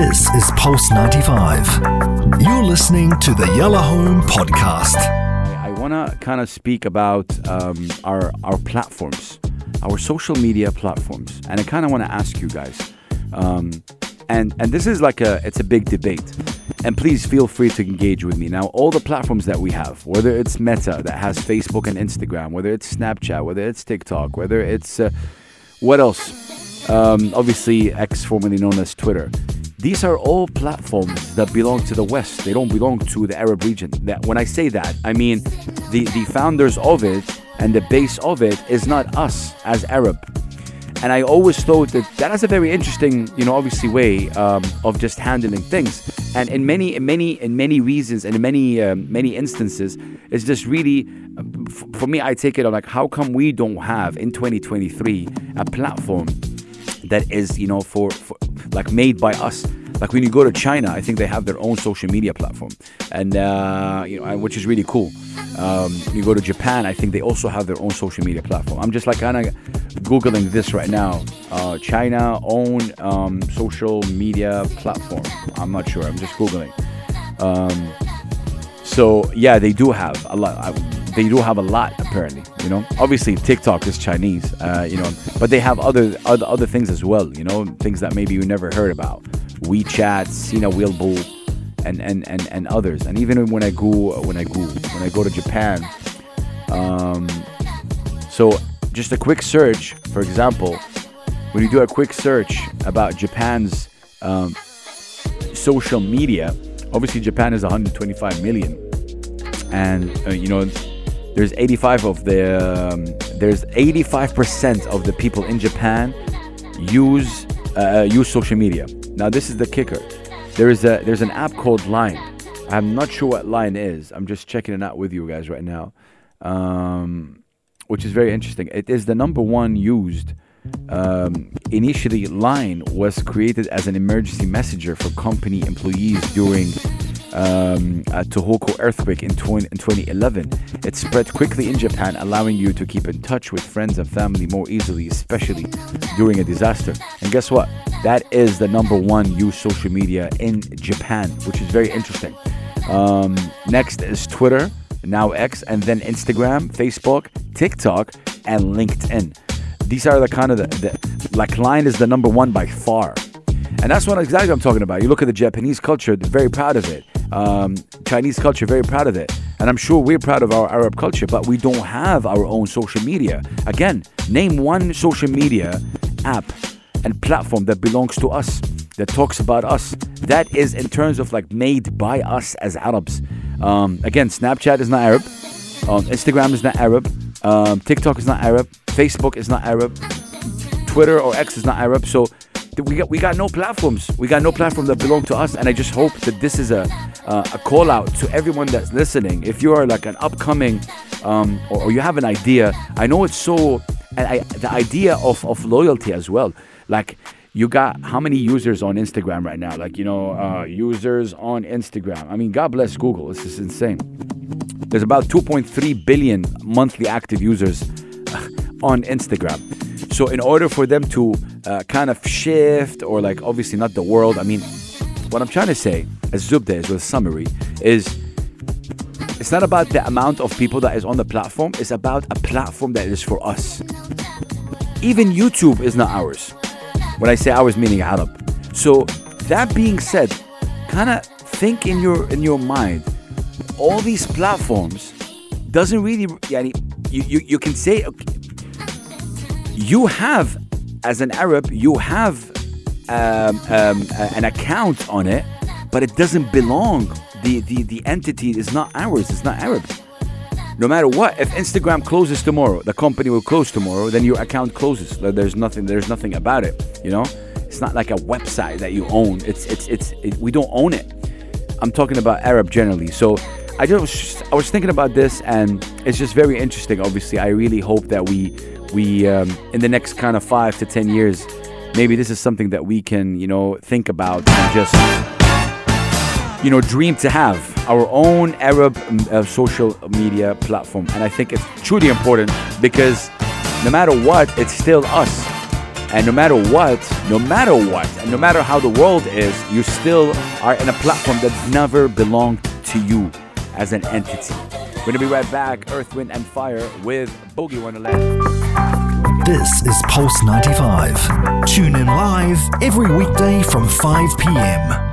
This is Pulse 95. You're listening to the Yellow Home Podcast. I, want to kind of speak about um, our our platforms, our social media platforms, and I kind of want to ask you guys, um, and and this is like a it's a big debate, and please feel free to engage with me. Now, all the platforms that we have, whether it's Meta that has Facebook and Instagram, whether it's Snapchat, whether it's TikTok, whether it's uh, what else, um, obviously X, formerly known as Twitter. These are all platforms that belong to the West. They don't belong to the Arab region. That when I say that, I mean the, the founders of it and the base of it is not us as Arab. And I always thought that that is a very interesting, you know, obviously way um, of just handling things. And in many, in many, in many reasons, and in many, um, many instances, it's just really, for me, I take it on like, how come we don't have in 2023 a platform that is, you know, for, for like made by us. Like when you go to China, I think they have their own social media platform, and uh, you know, which is really cool. Um, you go to Japan, I think they also have their own social media platform. I'm just like kind of googling this right now. Uh, China own um, social media platform. I'm not sure. I'm just googling. Um, so yeah, they do have a lot. I- They do have a lot apparently. You know, obviously TikTok is Chinese. Uh, you know, but they have other other other things as well. You know, things that maybe you never heard about. WeChat, Sina Weibo, and and and and others. And even when I go when I go when I go to Japan, um, so just a quick search, for example, when you do a quick search about Japan's um, social media, obviously Japan is 125 million, and uh, you know there's 85 of the um, there's 85 percent of the people in Japan use uh, use social media. Now this is the kicker. There is a there's an app called Line. I'm not sure what Line is. I'm just checking it out with you guys right now, um, which is very interesting. It is the number one used. Um, initially, Line was created as an emergency messenger for company employees during um, Tohoku earthquake in, 20, in 2011. It spread quickly in Japan, allowing you to keep in touch with friends and family more easily, especially during a disaster. And guess what? That is the number one used social media in Japan, which is very interesting. Um, next is Twitter, now X, and then Instagram, Facebook, TikTok, and LinkedIn. These are the kind of the, the like Line is the number one by far. And that's what exactly I'm talking about. You look at the Japanese culture, they're very proud of it. Um, Chinese culture, very proud of it. And I'm sure we're proud of our Arab culture, but we don't have our own social media. Again, name one social media app and platform that belongs to us, that talks about us. That is in terms of like made by us as Arabs. Um, again, Snapchat is not Arab. Um, Instagram is not Arab. Um, TikTok is not Arab. Facebook is not Arab. Twitter or X is not Arab. So we got we got no platforms. We got no platform that belong to us. And I just hope that this is a uh, a call out to everyone that's listening. If you are like an upcoming um, or, or you have an idea, I know it's so. And I, the idea of of loyalty as well. Like you got how many users on Instagram right now? Like you know, uh, users on Instagram. I mean, God bless Google. This is insane. There's about 2.3 billion monthly active users on Instagram. So in order for them to uh, kind of shift, or like obviously not the world. I mean, what I'm trying to say, as Zubda is with a summary, is it's not about the amount of people that is on the platform. It's about a platform that is for us. Even YouTube is not ours. When I say ours, meaning Arab. So that being said, kind of think in your in your mind, all these platforms doesn't really. Yani, you, you you can say okay, you have as an Arab, you have um, um, an account on it, but it doesn't belong. The, the the entity is not ours. It's not Arab. No matter what, if Instagram closes tomorrow, the company will close tomorrow. Then your account closes. There's nothing. There's nothing about it. You know, it's not like a website that you own. It's it's it's. It, we don't own it. I'm talking about Arab generally. So I just I was thinking about this, and it's just very interesting. Obviously, I really hope that we we um, in the next kind of five to ten years, maybe this is something that we can you know think about and just you know dream to have our own Arab uh, social media platform. And I think it's truly important because no matter what, it's still us. And no matter what, no matter what, and no matter how the world is, you still are in a platform that never belonged to you as an entity. We're going to be right back, Earth, Wind, and Fire with Boogie Wonderland. This is Pulse 95. Tune in live every weekday from 5 p.m.